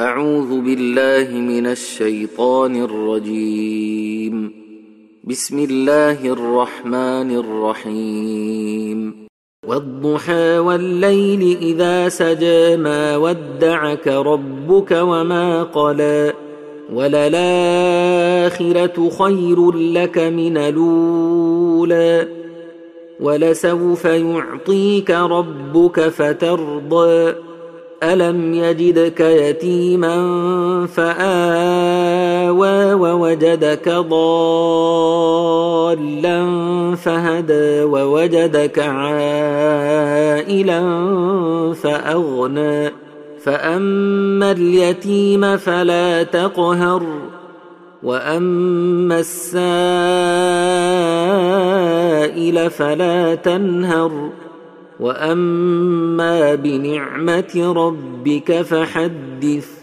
أعوذ بالله من الشيطان الرجيم. بسم الله الرحمن الرحيم. والضحى والليل إذا سجى ما ودعك ربك وما قلى. وللآخرة خير لك من الأولى. ولسوف يعطيك ربك فترضى. ألم يجدك يتيما فآوى ووجدك ضالا فهدى ووجدك عائلا فأغنى فأما اليتيم فلا تقهر وأما السائل فلا تنهر واما بنعمه ربك فحدث